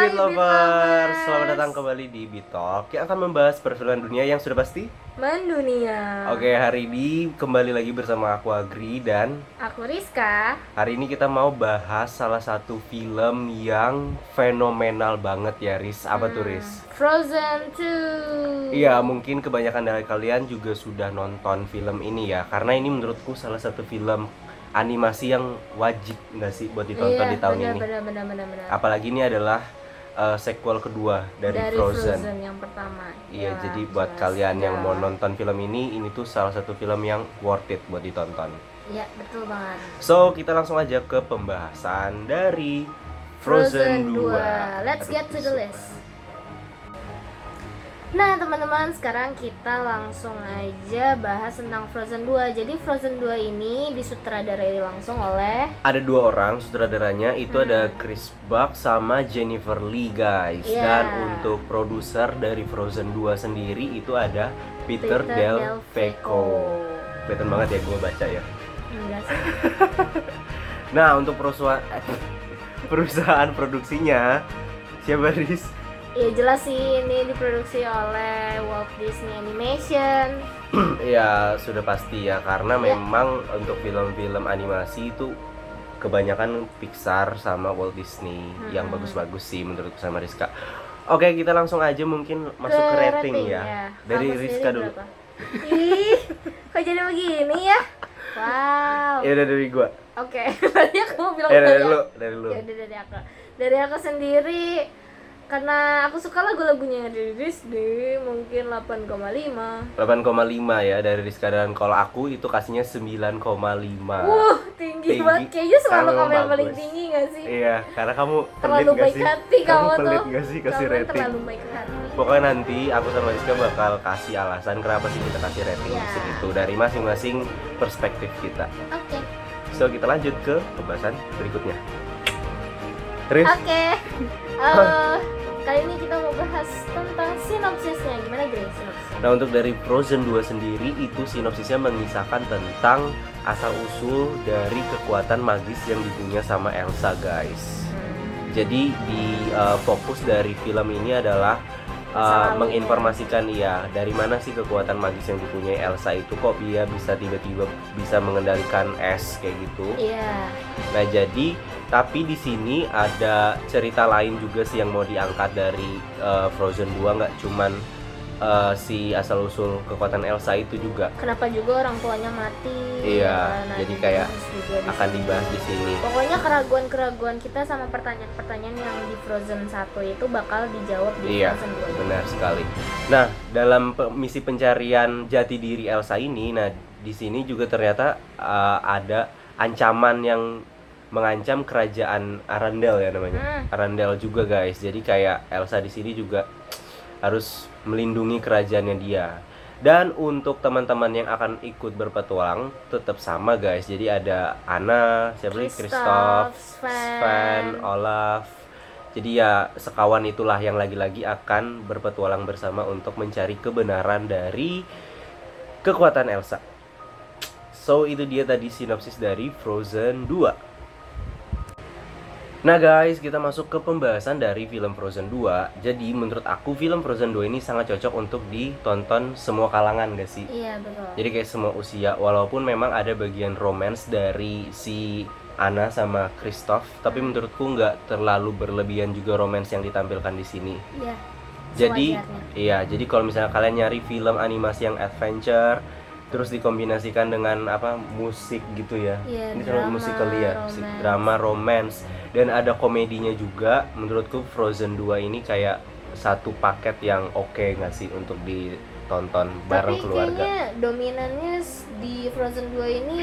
Beat Lovers, selamat datang kembali di Beat Talk yang akan membahas perfilman dunia yang sudah pasti. mendunia. Oke, hari ini kembali lagi bersama aku Agri dan Aku Rizka. hari ini kita mau bahas salah satu film yang fenomenal banget ya, Riz. Apa tuh, Hmm, Riz? Frozen 2. Iya, mungkin kebanyakan dari kalian juga sudah nonton film ini ya, karena ini menurutku salah satu film animasi yang wajib nggak sih buat ditonton Iya, di tahun benar, ini. Benar, benar, benar, benar. Apalagi ini adalah uh, sequel kedua dari, Frozen. yang pertama. Iya, Ya, jadi buat jelas. kalian yang Ya. mau nonton film ini, ini tuh salah satu film yang worth it buat ditonton. Iya, betul banget. So, kita langsung aja ke pembahasan dari Frozen, 2. Let's Aduh, get to the list. Nah, teman-teman, sekarang kita langsung aja bahas tentang Frozen 2. Jadi Frozen 2 ini disutradarai langsung oleh Ada dua orang sutradaranya, itu Hmm. ada Chris Buck sama Jennifer Lee, guys. Iya. Dan untuk produser dari Frozen 2 sendiri itu ada Peter, Del Veco. Kelihatan banget ya gue baca ya. Enggak sih. Nah, untuk perusahaan perusahaan produksinya siapa Riz? Ya jelas sih ini diproduksi oleh Walt Disney Animation. Ya sudah pasti ya karena Ya. memang untuk film-film animasi itu kebanyakan Pixar sama Walt Disney yang Hmm. bagus-bagus sih menurut sama Rizka. Oke kita langsung aja mungkin masuk ke, rating, ya. Dari Kamu Rizka dulu. berapa? Ih, kok jadi begini ya? Wow. Ya udah dari gua. Oke, tadi aku bilang Ya dari tadi lu, dari lu. Ya udah dari aku. Dari aku sendiri karena aku suka lagu-lagunya dari Disney mungkin 8,5 8,5 ya dari Rizka dan kalau aku itu kasihnya 9,5. Wuh, tinggi, Tinggi. banget. Kayaknya selalu kamu yang paling tinggi gak sih? Iya, karena kamu terlalu baik sih? hati kamu, pelit tuh. gak sih kasih Kamu rating? terlalu baik hati. Pokoknya nanti aku sama Rizka bakal kasih alasan kenapa sih kita kasih rating Ya. segitu dari masing-masing perspektif kita. Oke. So kita lanjut ke pembahasan berikutnya. Oke. Eh, kali ini kita mau bahas tentang sinopsisnya. Gimana Grace sinopsisnya? nah untuk dari Frozen 2 sendiri itu sinopsisnya mengisahkan tentang asal usul dari kekuatan magis yang dipunya sama Elsa guys. Hmm. Jadi di uh, fokus dari film ini adalah uh, lalunya. menginformasikan ya dari mana sih kekuatan magis yang dipunyai Elsa itu kok dia bisa tiba-tiba bisa mengendalikan es kayak gitu. Iya. Nah jadi tapi di sini ada cerita lain juga sih yang mau diangkat dari uh, Frozen 2 nggak cuman uh, si asal usul kekuatan Elsa itu juga Kenapa juga orang tuanya mati? Iya, ya kan? Nah, jadi itu kayak akan dibahas di sini. Pokoknya keraguan-keraguan kita sama pertanyaan-pertanyaan yang di Frozen 1 itu bakal dijawab di Iya, Frozen 2. benar sekali. Nah, dalam misi pencarian jati diri Elsa ini, nah di sini juga ternyata uh, ada ancaman yang mengancam kerajaan Arendelle ya namanya. Hmm. Arendelle juga guys. Jadi kayak Elsa di sini juga harus melindungi kerajaannya dia. Dan untuk teman-teman yang akan ikut berpetualang tetap sama guys. Jadi ada Anna, siapa lagi? Kristoff. Sven, Olaf. Jadi ya sekawan itulah yang lagi-lagi akan berpetualang bersama untuk mencari kebenaran dari kekuatan Elsa. So itu dia tadi sinopsis dari Frozen 2. Nah guys, kita masuk ke pembahasan dari film Frozen 2 Jadi menurut aku film Frozen 2 ini sangat cocok untuk ditonton semua kalangan gak sih? Iya, betul. Jadi kayak semua usia, walaupun memang ada bagian romance dari si Anna sama Kristoff, tapi menurutku nggak terlalu berlebihan juga romance yang ditampilkan di sini. Iya. Jadi, sewajarnya. iya, jadi kalau misalnya kalian nyari film animasi yang adventure, terus dikombinasikan dengan apa musik gitu ya, Iya, ini drama, musical ya, musik romance. drama, romance, dan ada komedinya juga. Menurutku Frozen 2 ini kayak satu paket yang oke nggak sih untuk ditonton bareng Tapi keluarga. kayaknya dominannya di Frozen 2 ini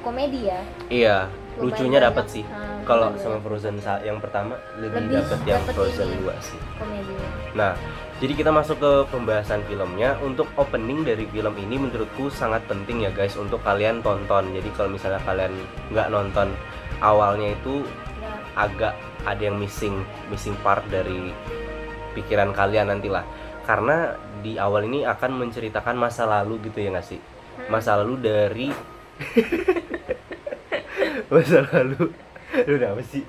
komedi ya. Iya, Lumayan lucunya dapat sih. Ah, Kalau sama Frozen yang pertama lebih, Lebih dapat yang Frozen ini. 2 sih. komedinya. Nah, jadi kita masuk ke pembahasan filmnya. Untuk opening dari film ini menurutku sangat penting ya guys untuk kalian tonton. Jadi kalau misalnya kalian nggak nonton awalnya itu. Agak ada yang missing missing part dari pikiran kalian nantilah. Karena di awal ini akan menceritakan masa lalu gitu ya nggak sih? Hmm. Masa lalu dari masa lalu lu apa sih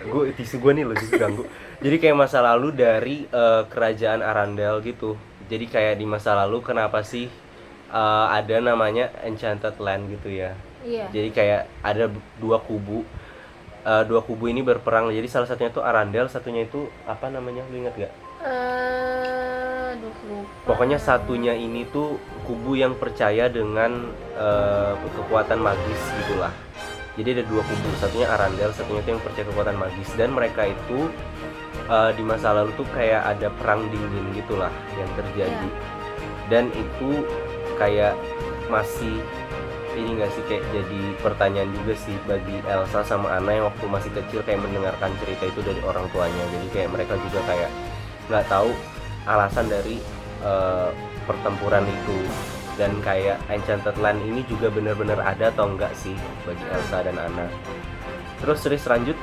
gue tisu gue nih lo justru ganggu jadi kayak masa lalu dari eh, kerajaan Arandel gitu jadi kayak di masa lalu kenapa sih eh, ada namanya Enchanted Land gitu ya Iya. jadi kayak ada dua kubu. Eh, dua kubu ini berperang. Jadi salah satunya tuh Arandel satunya itu apa namanya? Lu ingat gak Eh, aduh lupa. pokoknya satunya ini tuh kubu yang percaya dengan eh, kekuatan magis gitulah. Jadi ada dua kubu. Satunya Arandel satunya itu yang percaya kekuatan magis. Dan mereka itu eh, di masa lalu tuh kayak ada perang dingin gitulah yang terjadi. Dan itu kayak masih ini gak sih kayak jadi pertanyaan juga sih bagi Elsa sama Anna yang waktu masih kecil kayak mendengarkan cerita itu dari orang tuanya. Jadi kayak mereka juga kayak nggak tahu alasan dari eh, pertempuran itu. Dan kayak Enchanted Land ini juga benar-benar ada atau enggak sih bagi Elsa dan Anna? Terus terus lanjut.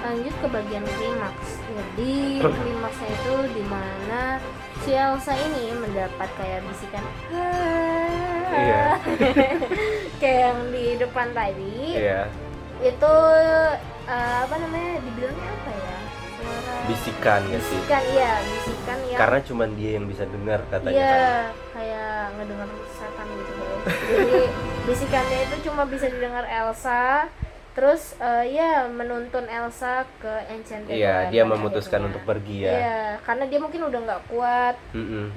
Lanjut ke bagian klimaks jadi itu di mana si Elsa ini mendapat kayak bisikan Iya. kayak yang di depan tadi. Ya itu eh, apa namanya dibilangnya apa ya? Suara bisikan gak sih? Bisikan iya bisikan yang karena cuman dia yang bisa dengar katanya iya kan. kayak ngedengar setan gitu. Jadi bisikannya itu cuma bisa didengar Elsa terus eh, ya menuntun Elsa ke Enchanted iya dia memutuskan akhirnya. untuk pergi ya Iya, karena dia mungkin udah nggak kuat,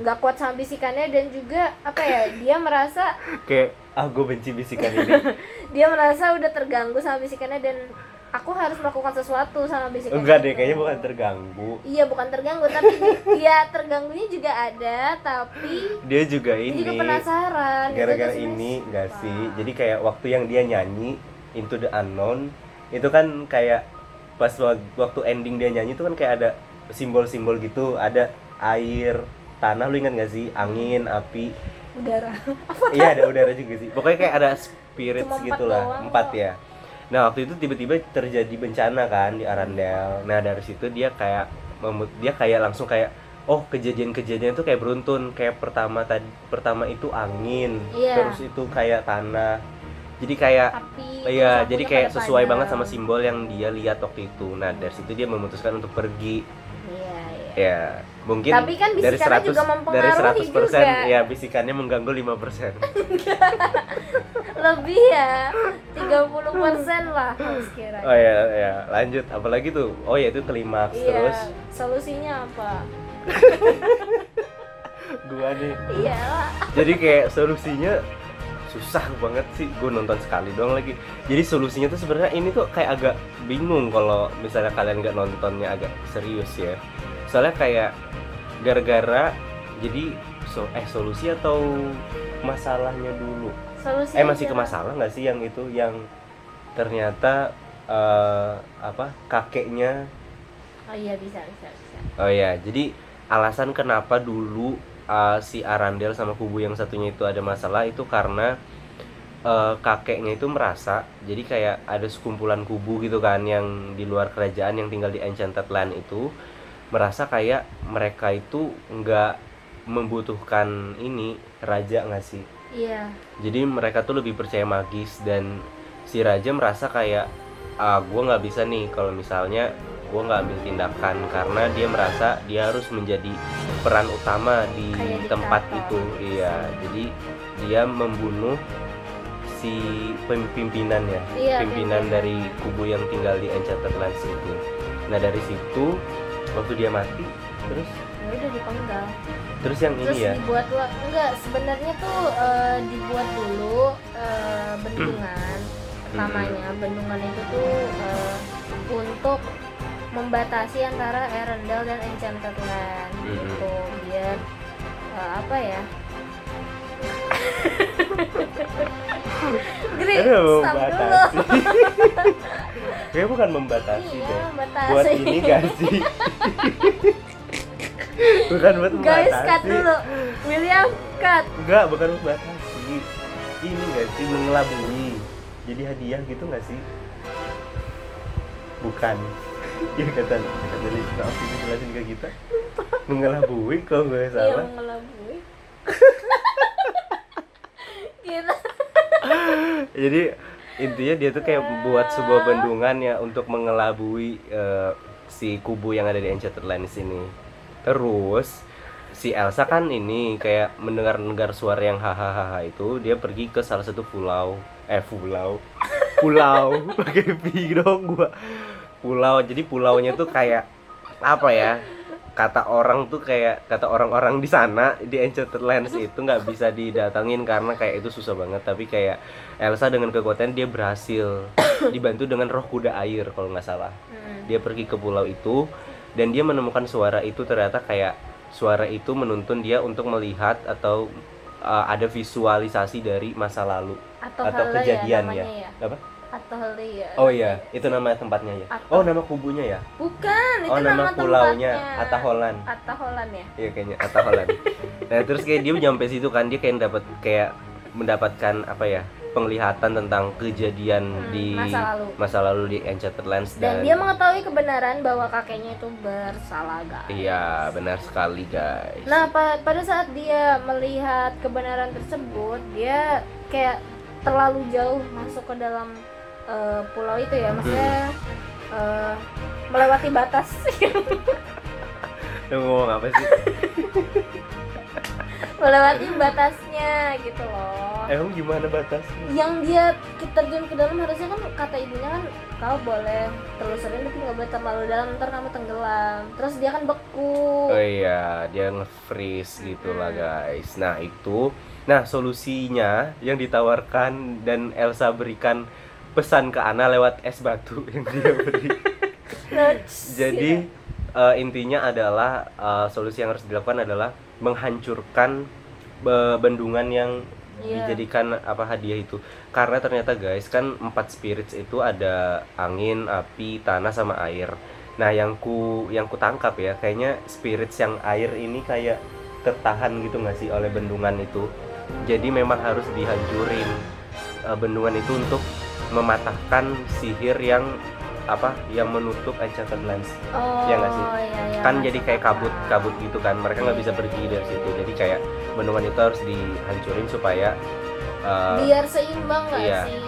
nggak kuat sama bisikannya dan juga apa ya, dia merasa kayak ah gue benci bisikan ini dia merasa udah terganggu sama bisikannya dan aku harus melakukan sesuatu sama bisikan. enggak deh kayaknya bukan terganggu Iya, bukan terganggu, tapi dia terganggunya juga ada, tapi dia juga dia juga ini penasaran. Gara-gara ini enggak sih jadi kayak waktu yang dia nyanyi Into the Unknown itu kan kayak pas wak- waktu ending dia nyanyi itu kan kayak ada simbol-simbol gitu ada air tanah lu ingat gak sih? Angin api. Udara. iya ada udara juga sih. Pokoknya kayak ada spirits Cuma empat gitu ya. Nah waktu itu tiba-tiba terjadi bencana kan di Arandel nah dari situ dia kayak memut dia kayak langsung kayak oh kejadian-kejadian itu kayak beruntun. Kayak pertama tadi pertama itu angin Iya. terus itu kayak tanah jadi kayak Api. iya jadi kayak sesuai banget padam. sama simbol yang dia lihat waktu itu nah dari situ dia memutuskan untuk pergi Iya, iya. ya mungkin Tapi kan dari bisikannya 100 juga dari mempengaruhi 100% juga. ya bisikannya mengganggu 5% Lebih ya. 30% lah harus kira. Oh ya, ya, lanjut. Apalagi tuh? Oh ya itu klimaks Iya, terus solusinya apa? gua nih. Iya lah. Jadi kayak solusinya susah banget sih. Gue nonton sekali doang lagi. Jadi solusinya tuh sebenarnya ini tuh kayak agak bingung kalau misalnya kalian nggak nontonnya agak serius ya. Soalnya kayak gara-gara jadi so eh solusi atau masalahnya dulu? Solusinya Eh masih ke masalah nggak sih yang itu yang ternyata eh, apa kakeknya Oh iya bisa bisa bisa. Oh ya, jadi alasan kenapa dulu uh, si Arandel sama kubu yang satunya itu ada masalah itu karena uh, kakeknya itu merasa jadi kayak ada sekumpulan kubu gitu kan yang di luar kerajaan yang tinggal di Enchanted Land itu merasa kayak mereka itu nggak membutuhkan ini raja nggak sih? Iya. Jadi mereka tuh lebih percaya magis dan si raja merasa kayak ah gue nggak bisa nih kalau misalnya gue nggak ambil tindakan karena dia merasa dia harus menjadi peran utama di Kayak tempat diktator. itu. Iya jadi dia membunuh si pimpinan ya Iya, pimpinan pimpinan. dari kubu yang tinggal di Enchanted Lands itu. Nah dari situ waktu dia mati terus? Ya udah dipenggal. terus yang Terus ini ya? dibuat enggak sebenarnya tuh eh, dibuat dulu eh, bendungan pertamanya. Bendungan itu tuh eh, untuk membatasi antara Erendel dan Enchanted Land Mhm. gitu biar eh, apa ya Gri, Aduh, stop dulu. membatasi. Kayaknya bukan membatasi Iya, deh. membatasi. Buat ini gak sih? bukan buat membatasi. Guys, cut dulu. William, cut. Enggak, bukan membatasi. Ini gak sih mengelabui. Jadi hadiah gitu gak sih? Bukan. Ya kata kata Lisa, sih jelasin ke kita? Mengelabui kalau nggak Iya, salah. mengelabui. Kita jadi intinya dia tuh kayak buat sebuah bendungan ya untuk mengelabui eh, si kubu yang ada di Enchanted Lands ini. Terus si Elsa kan ini kayak mendengar-dengar suara yang hahaha itu dia pergi ke salah satu pulau. Eh pulau. Pulau. Pakai pi dong gua pulau jadi pulaunya tuh kayak apa ya kata orang tuh kayak kata orang-orang di sana di Enchanted Lands itu nggak bisa didatangin karena kayak itu susah banget tapi kayak Elsa dengan kekuatan dia berhasil dibantu dengan roh kuda air kalau nggak salah Hmm. dia pergi ke pulau itu dan dia menemukan suara itu ternyata kayak suara itu menuntun dia untuk melihat atau uh, ada visualisasi dari masa lalu atau, atau kejadian ya, ya. apa Hale ya. Oh iya itu nama tempatnya ya? Oh nama kubunya ya? Bukan itu oh nama, nama pulaunya. Ataholan. Ataholan ya? Iya kayaknya Ataholan. Nah terus kayak dia nyampe situ kan dia kayak dapat kayak mendapatkan apa ya penglihatan tentang kejadian Hmm, di masa lalu. masa lalu di Enchanted Lands dan dia mengetahui kebenaran bahwa kakeknya itu bersalah guys. Iya, benar sekali, guys. Nah, pa- pada saat dia melihat kebenaran tersebut, dia kayak terlalu jauh masuk ke dalam eh, pulau itu ya, maksudnya eh, melewati batas. Lu ngomong apa sih? melewati batasnya gitu loh. Emang gimana batasnya? Yang dia terjun ke dalam harusnya kan kata ibunya kan kau boleh telusurin tapi nggak boleh terlalu dalam ntar kamu tenggelam. Terus dia kan beku. Oh iya, dia nge-freeze gitu lah, guys. Nah, itu Nah, solusinya yang ditawarkan dan Elsa berikan pesan ke Anna lewat es batu yang dia beri. Jadi eh, intinya adalah eh, solusi yang harus dilakukan adalah menghancurkan be- bendungan yang Iya. dijadikan apa hadiah itu. Karena ternyata guys kan empat spirits itu ada angin, api, tanah sama air. Nah, yang ku yang ku tangkap ya kayaknya spirits yang air ini kayak tertahan gitu nggak sih oleh bendungan itu. Jadi memang harus dihancurin eh, bendungan itu untuk mematahkan sihir yang apa yang menutup Enchanted Lands. Oh, Iya nggak sih? iya, iya, kan jadi kayak kabut kabut gitu kan. Mereka nggak bisa pergi dari situ. Jadi kayak bendungan itu harus dihancurin supaya uh, biar seimbang nggak iya. sih?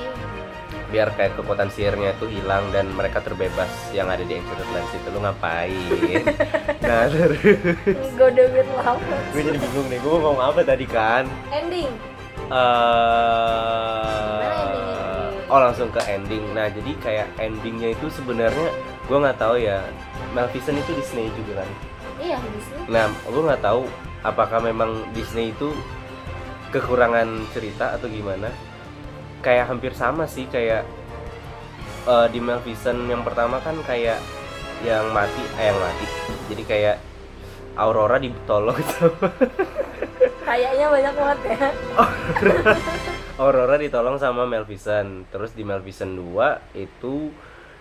Biar kayak kekuatan sihirnya itu hilang dan mereka terbebas yang ada di Enchanted Lands itu. Lu ngapain? Nah terus. It love gue jadi bingung nih. Gue mau ngomong apa tadi kan? Ending. Eh endingnya? Oh langsung ke ending nah jadi kayak endingnya itu sebenarnya gue nggak tahu ya Maleficent itu Disney juga kan iya Disney Nah, gue nggak tahu apakah memang Disney itu kekurangan cerita atau gimana. Kayak hampir sama sih kayak eh, di Maleficent yang pertama kan kayak yang mati, eh yang mati. Jadi kayak Aurora ditolong sama kayaknya banyak banget ya Aurora ditolong sama Maleficent. Terus di Maleficent 2 itu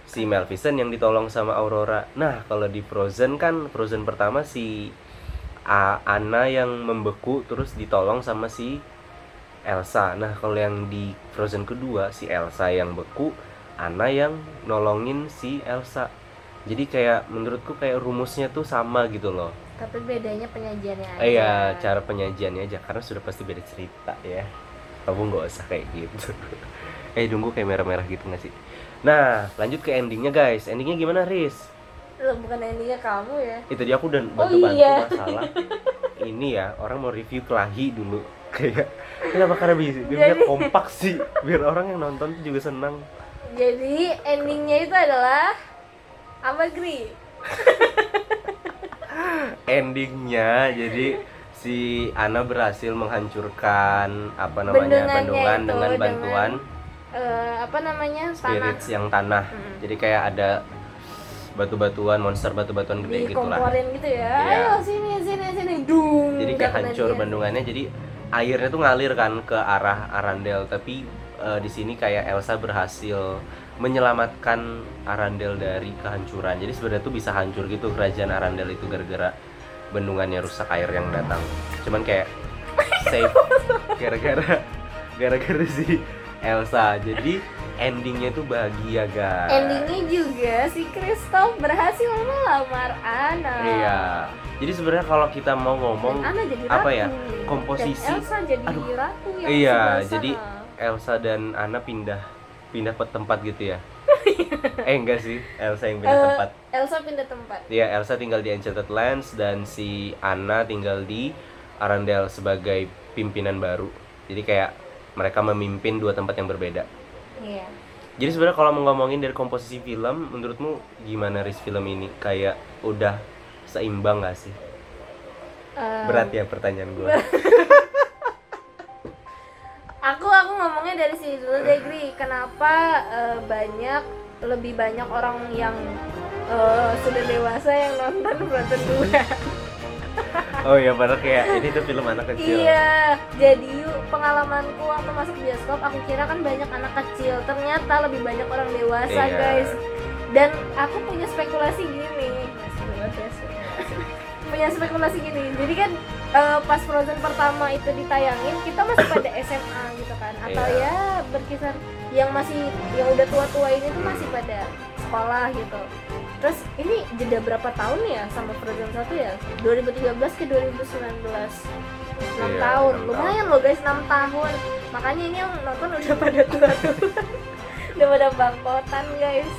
si Maleficent yang ditolong sama Aurora. Nah, kalau di Frozen kan Frozen pertama si A- Anna yang membeku terus ditolong sama si Elsa. Nah, kalau yang di Frozen kedua si Elsa yang beku, Anna yang nolongin si Elsa. Jadi kayak menurutku kayak rumusnya tuh sama gitu loh. Tapi bedanya penyajiannya aja Eh, Iya, cara penyajiannya aja karena sudah pasti beda cerita ya. Kamu nggak usah kayak gitu. eh, tunggu kayak merah-merah gitu nggak sih? Nah, lanjut ke endingnya guys. Endingnya gimana, Riz? Loh, bukan endingnya kamu ya Itu dia aku udah Oh, bantu-bantu iya. masalah. Ini ya, orang mau review kelahi dulu. Kayak kenapa karena bisa biar Jadi- kompak sih, biar orang yang nonton tuh juga senang. jadi endingnya itu adalah apa Gri? Endingnya jadi si Ana berhasil menghancurkan apa namanya Bendungannya bendungan itu dengan dengan bantuan Eh, apa namanya tanah spirits yang tanah. Mm. Jadi kayak ada batu-batuan, monster batu-batuan gede gitu lah. gitu ya Iya. ayo sini sini sini dung Jadi kayak hancur bendungannya. Jadi airnya tuh ngalir kan ke arah Arandel, tapi eh, di sini kayak Elsa berhasil menyelamatkan Arandel dari kehancuran. Jadi sebenarnya tuh bisa hancur gitu kerajaan Arandel itu gara-gara bendungannya rusak air yang datang. Cuman kayak save gara-gara gara-gara si Elsa. Jadi endingnya tuh bahagia guys. endingnya juga si Kristoff berhasil melamar Anna Iya. Jadi sebenarnya kalau kita mau ngomong Dan Anna jadi apa ya, komposisi- dan Elsa jadi Aduh. ratu yang Iya, jadi. Elsa dan Anna pindah pindah pe- tempat gitu ya eh enggak sih Elsa yang pindah Eh, tempat Elsa pindah tempat Iya, Elsa tinggal di Enchanted Lands dan si Anna tinggal di Arendelle sebagai pimpinan baru. Jadi kayak mereka memimpin dua tempat yang berbeda. iya Jadi sebenarnya kalau mau ngomongin dari komposisi film, menurutmu gimana Riz film ini? Kayak udah seimbang gak sih? Eh, Berat ya pertanyaan gue. aku aku ngomongnya dari sini dulu deh Gri. Kenapa eh, banyak lebih banyak orang yang eh, sudah dewasa yang nonton Frozen 2 oh iya, padahal kayak ini tuh film anak kecil. iya jadi yuk pengalamanku waktu masuk bioskop aku kira kan banyak anak kecil. Ternyata lebih banyak orang dewasa Iya. guys. Dan aku punya spekulasi gini. Punya spekulasi gini. Jadi kan eh, pas Frozen pertama itu ditayangin kita masih pada SMA gitu kan. Atau Iya. ya berkisar yang masih yang udah tua-tua ini tuh masih pada sekolah gitu. Terus ini jeda berapa tahun ya sampai Frozen 1 ya? 2013 ke 2019 6 Iya, tahun. enam lumayan loh guys 6 tahun. Makanya ini yang nonton udah pada tua-tua. Udah pada bangkotan guys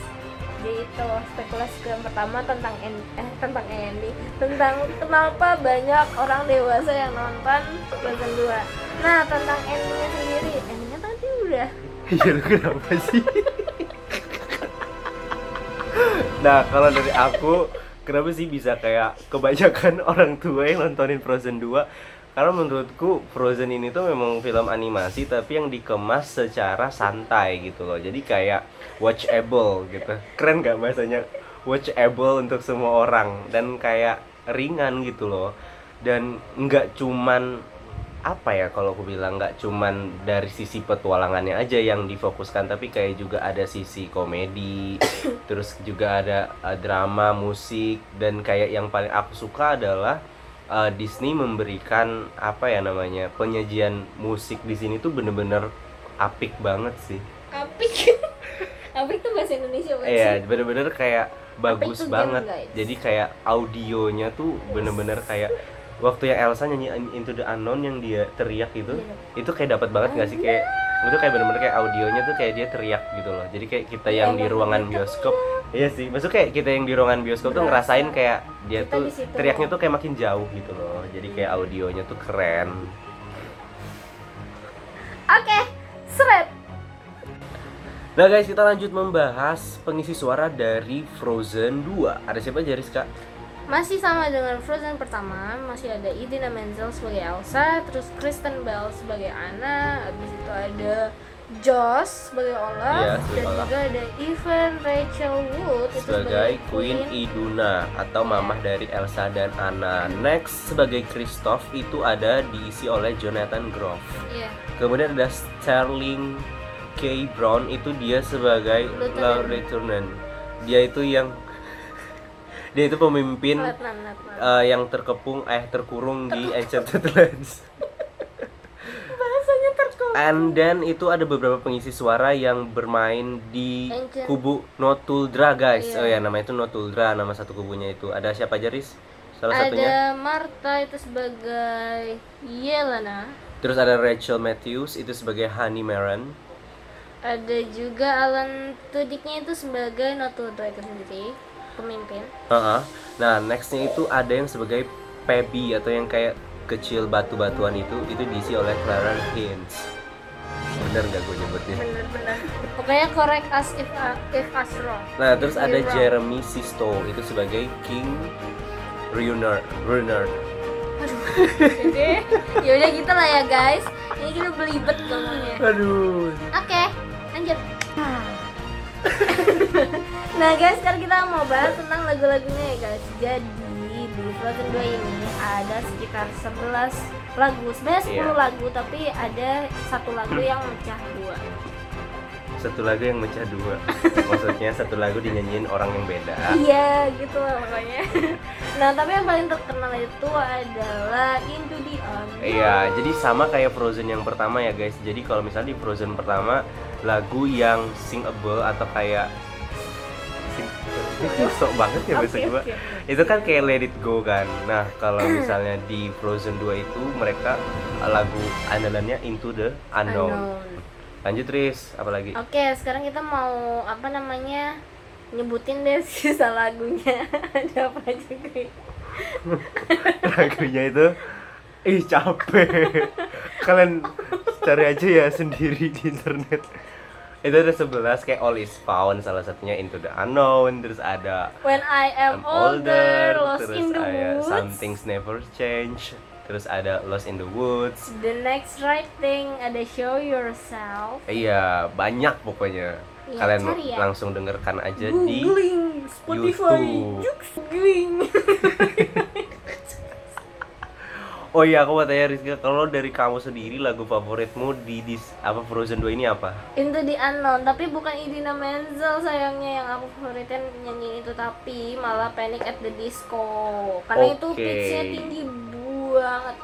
jadi itu spekulasi yang pertama tentang en- eh tentang Andy. Tentang kenapa banyak orang dewasa yang nonton Frozen 2 nah tentang endingnya sendiri. Endingnya tadi udah Iya lu kenapa sih? nah kalau dari aku kenapa sih bisa kayak kebanyakan orang tua yang nontonin Frozen 2 karena menurutku Frozen ini tuh memang film animasi tapi yang dikemas secara santai gitu loh. Jadi kayak watchable gitu. Keren gak bahasanya? Watchable untuk semua orang dan kayak ringan gitu loh. Dan nggak cuman apa ya kalau aku bilang nggak cuman dari sisi petualangannya aja yang difokuskan tapi kayak juga ada sisi komedi terus juga ada uh, drama musik dan kayak yang paling aku suka adalah uh, Disney memberikan apa ya namanya penyajian musik di sini tuh bener-bener apik banget sih apik apik tuh bahasa Indonesia bukan Iya, sih? bener-bener kayak bagus banget. guys. Jadi kayak audionya tuh bener-bener kayak waktu yang Elsa nyanyi Into the Unknown yang dia teriak itu, Iya. itu kayak dapat banget nggak sih kayak itu kayak bener-bener kayak audionya tuh kayak dia teriak gitu loh. Jadi kayak kita yang di Emang ruangan gitu. bioskop, iya sih. Maksud kayak kita yang di ruangan bioskop tuh Berasa. ngerasain kayak dia Kita tuh teriaknya tuh kayak makin jauh gitu loh. Jadi kayak audionya tuh keren. oke seret Nah guys, kita lanjut membahas pengisi suara dari Frozen 2. Ada siapa aja Rizka? masih sama dengan Frozen pertama masih ada Idina Menzel sebagai Elsa terus Kristen Bell sebagai Anna habis itu ada Joss sebagai Olaf Iya, sebagai dan Olaf. juga ada Evan Rachel Wood itu sebagai Queen Iduna atau mamah dari Elsa dan Anna. Next sebagai Kristoff itu ada diisi oleh Jonathan Groff. Iya. Kemudian ada Sterling K Brown itu dia sebagai Lieutenant. Lieutenant. Dia itu yang dia itu pemimpin Letnan, Letnan. eh, yang terkepung eh terkurung di Enchanted Lands. And then itu ada beberapa pengisi suara yang bermain di Ancient. kubu Notuldra guys. Iya. Oh ya namanya itu Notuldra nama satu kubunya itu. Ada siapa aja Riz? Salah ada satunya. Martha itu sebagai Yelena Terus ada Rachel Matthews itu sebagai Honey Maron. ada juga Alan Tudyknya itu sebagai Notudra itu sendiri pemimpin Heeh. Nah nextnya itu ada yang sebagai Pebby atau yang kayak kecil batu-batuan itu itu diisi oleh Clara Hines. Bener nggak gue nyebutnya? bener-bener pokoknya correct us if uh, if us wrong Nah terus ada You're wrong. Jeremy Sisto itu sebagai King Runner. Runner. aduh jadi yaudah gitu lah ya guys ini kita belibet ngomongnya Aduh. oke lanjut nah guys sekarang kita mau bahas tentang lagu-lagunya ya guys jadi di Frozen 2 ini ada sekitar 11 lagu sebenarnya 10 Iya. lagu tapi ada satu lagu yang mecah dua Satu lagu yang mecah dua. Maksudnya satu lagu dinyanyiin orang yang beda. iya gitu lah pokoknya nah tapi yang paling terkenal itu adalah Into the Unknown Iya, jadi sama kayak Frozen yang pertama ya guys. Jadi kalau misalnya di Frozen pertama lagu yang singable atau kayak ini sok banget ya bahasa gua. oke. Itu kan kayak Let It Go kan. Nah, kalau misalnya di Frozen 2 itu mereka lagu andalannya Into the Unknown. Unknown. lanjut Riz apa lagi Oke, sekarang kita mau apa namanya nyebutin deh sisa lagunya ada apa aja lagunya itu ih capek kalian cari aja ya sendiri di internet itu ada 11 kayak All is Found salah satunya Into the Unknown terus ada When I am I'm older, lost terus in the ada woods. Some Things Never Change terus ada Lost in the Woods The next right thing ada show yourself. iya banyak pokoknya Iya, kalian cari ya. langsung dengarkan aja di Googling Spotify. YouTube. Googling. Oh iya aku mau tanya Rizka kalau dari kamu sendiri lagu favoritmu di, di apa Frozen 2 ini apa? Into the unknown, tapi bukan Idina Menzel sayangnya yang aku favoritin nyanyi itu tapi malah Panic at the Disco. Karena itu Oke. pitchnya tinggi banget.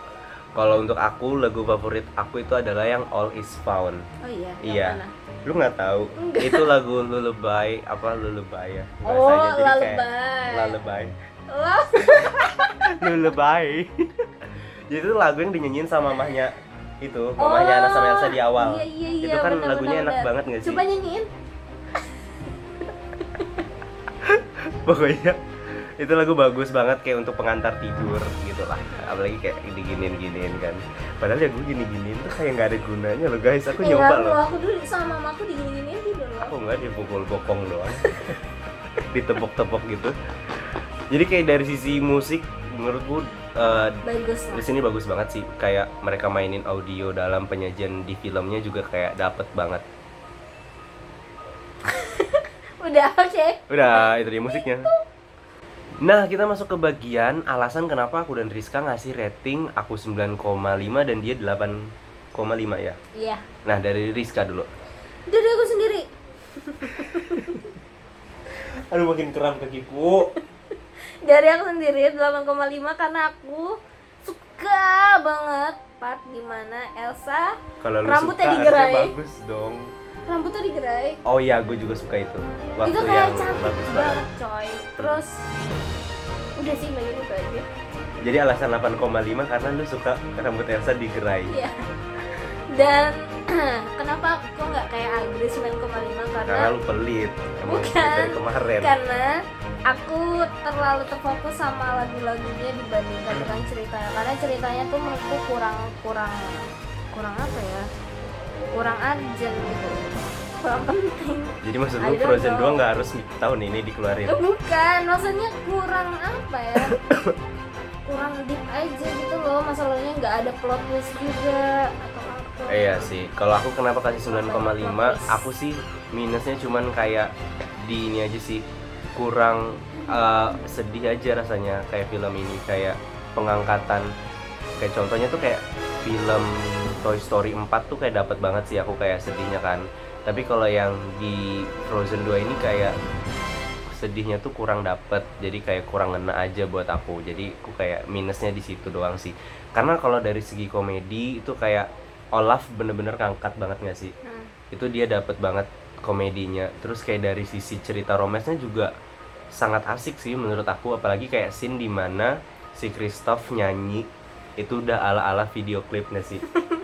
Kalau untuk aku lagu favorit aku itu adalah yang All Is Found. Oh iya. yang Iya. Lu nggak tahu? Itu lagu lullaby apa lullaby ya? Oh, Bahasanya kayak lullaby. Lullaby. Lah, lullaby. jadi itu lagu yang dinyanyiin sama mamahnya itu, mamahnya Anna sama Elsa di awal. Iya, iya, iya, itu kan benar, lagunya benar, enak benar. banget nggak sih? Coba nyanyiin. Pokoknya itu lagu bagus banget kayak untuk pengantar tidur gitu lah apalagi kayak diginin giniin kan padahal ya gue gini giniin tuh kayak nggak ada gunanya loh guys aku Enggak, nyoba loh aku dulu sama mamaku digini-giniin tidur loh. aku nggak dipukul bokong doang ditepok-tepok gitu jadi kayak dari sisi musik menurutku eh, Bagus di sini bagus banget sih. Kayak mereka mainin audio dalam penyajian di filmnya juga kayak dapet banget. Udah, oke. udah itu dia musiknya. Nah kita masuk ke bagian alasan kenapa aku dan Rizka ngasih rating aku 9,5 dan dia 8,5 ya? Iya. nah dari Rizka dulu. Dari aku sendiri. aduh makin kram kakiku Dari aku sendiri 8,5 karena aku suka banget part di mana Elsa kalau lu Rambutnya suka digerai. bagus dong rambutnya digerai. oh iya gue juga suka itu waktu itu kayak yang cantik bagus banget banget coy. Terus udah sih bagian itu aja. jadi alasan 8,5 karena lu suka rambut Elsa digerai Iya. Dan kenapa aku nggak kayak Agri 9,5 karena karena lu pelit. Bukan. dari kemarin. Karena aku terlalu terfokus sama lagu-lagunya dibandingkan dengan ceritanya. Karena ceritanya tuh menurutku kurang kurang kurang apa ya? Kurang urgent gitu. Kurang penting. Jadi maksud lu Frozen know. 2 nggak harus tahun ini dikeluarin. Bukan maksudnya kurang apa ya? Kurang deep aja gitu loh. Masalahnya nggak ada plot twist juga. atau Iya sih, kalau aku kenapa kasih 9,5 Aku sih minusnya cuman kayak di ini aja sih. Kurang eh, sedih aja rasanya kayak film ini Kayak pengangkatan. Kayak contohnya tuh kayak film Toy Story 4 tuh kayak dapat banget sih aku kayak sedihnya kan. Tapi kalau yang di Frozen 2 ini kayak sedihnya tuh kurang dapet. Jadi kayak kurang ngena aja buat aku. Jadi aku kayak minusnya di situ doang sih. Karena kalau dari segi komedi itu kayak Olaf bener-bener ngangkat banget nggak sih? Hmm. itu dia dapet banget komedinya. Terus kayak dari sisi cerita romansnya juga sangat asik sih menurut aku. Apalagi kayak scene di mana si Christoph nyanyi itu udah ala-ala video klipnya sih.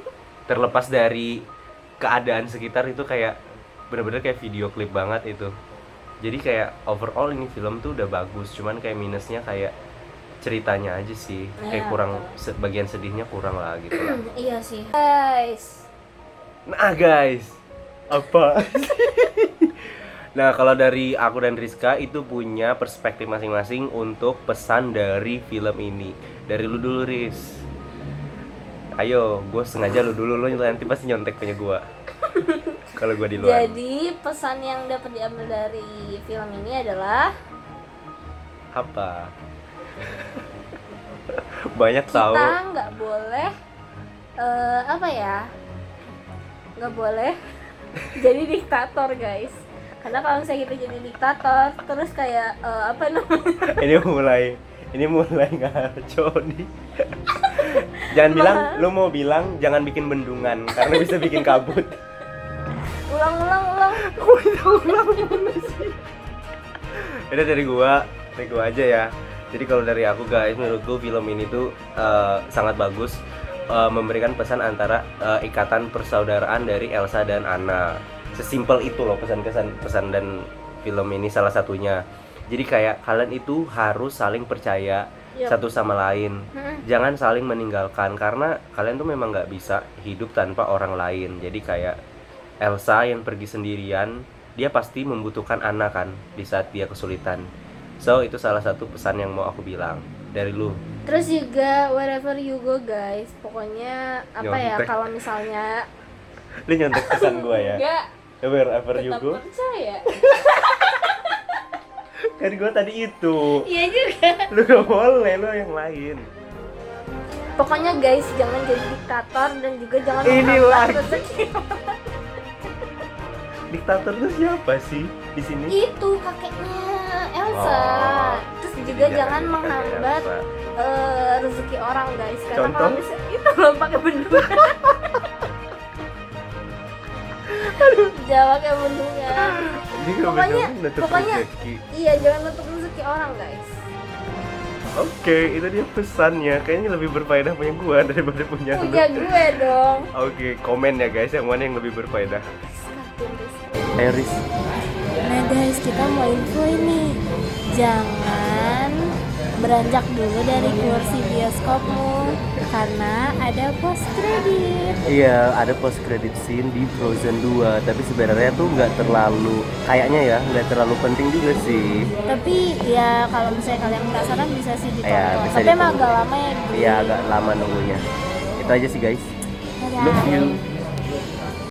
Terlepas dari keadaan sekitar itu kayak bener-bener kayak video klip banget itu. Jadi kayak overall ini film tuh udah bagus cuman kayak minusnya kayak ceritanya aja sih kayak Ya, kurang bagian sedihnya kurang lah gitu lah iya sih guys Nah guys, apa? nah kalau dari aku dan Rizka itu punya perspektif masing-masing untuk pesan dari film ini. Dari lu dulu Riz. Ayo, gue sengaja lu dulu lu nanti pasti nyontek punya gue. kalau gue di luar. jadi pesan yang dapat diambil dari film ini adalah Apa? Banyak kita tahu. nggak boleh eh, apa ya nggak boleh jadi diktator guys karena kalau misalnya kita jadi diktator terus kayak eh, apa namanya ini mulai ini mulai ngaco nih. jangan bilang lu mau bilang jangan bikin bendungan karena bisa bikin kabut. ulang ulang ulang ulang sih? Ini dari gua, dari gua aja ya. Jadi kalau dari aku guys, menurutku film ini tuh eh, sangat bagus. uh, memberikan pesan antara uh, ikatan persaudaraan dari Elsa dan Anna. Sesimpel itu loh pesan-kesan pesan dan film ini salah satunya. Jadi kayak kalian itu harus saling percaya Yup. satu sama lain. Jangan saling meninggalkan karena kalian tuh memang nggak bisa hidup tanpa orang lain. Jadi kayak Elsa yang pergi sendirian, dia pasti membutuhkan Anna kan di saat dia kesulitan. So itu salah satu pesan yang mau aku bilang dari lu. Terus juga wherever you go guys, pokoknya apa ya Nyontek. kalau misalnya Lu nyontek pesan gua ya. enggak Wherever you go. percaya. Kan gua tadi itu. Iya juga. Lu gak boleh, lu yang lain. Pokoknya guys jangan jadi diktator dan juga jangan Ini lagi. Diktator tuh siapa sih di sini? Itu kakeknya Elsa. Oh, Terus juga jangan menghambat eh, rezeki orang guys karena Contoh? kalau bisa itu loh pakai bendungan. Jangan pakai bendungan. Pokoknya- pokoknya- rezeki. Iya jangan nutup rezeki orang guys. Oke, itu dia pesannya. Kayaknya lebih berfaedah punya gua daripada punya lu. Punya gue dong. Oke, komen ya guys, yang mana yang lebih berfaedah. Eris. Nah guys, kita mau info ini. Jangan beranjak dulu dari kursi bioskopmu karena ada post kredit. Iya, ada post credit scene di Frozen 2, tapi sebenarnya tuh nggak terlalu kayaknya ya, nggak terlalu penting juga sih. Tapi ya kalau misalnya kalian penasaran bisa sih ditonton. Iya, bisa Tapi emang agak lama ya. Iya, agak lama nunggunya. Itu aja sih guys. Dadah. Love you.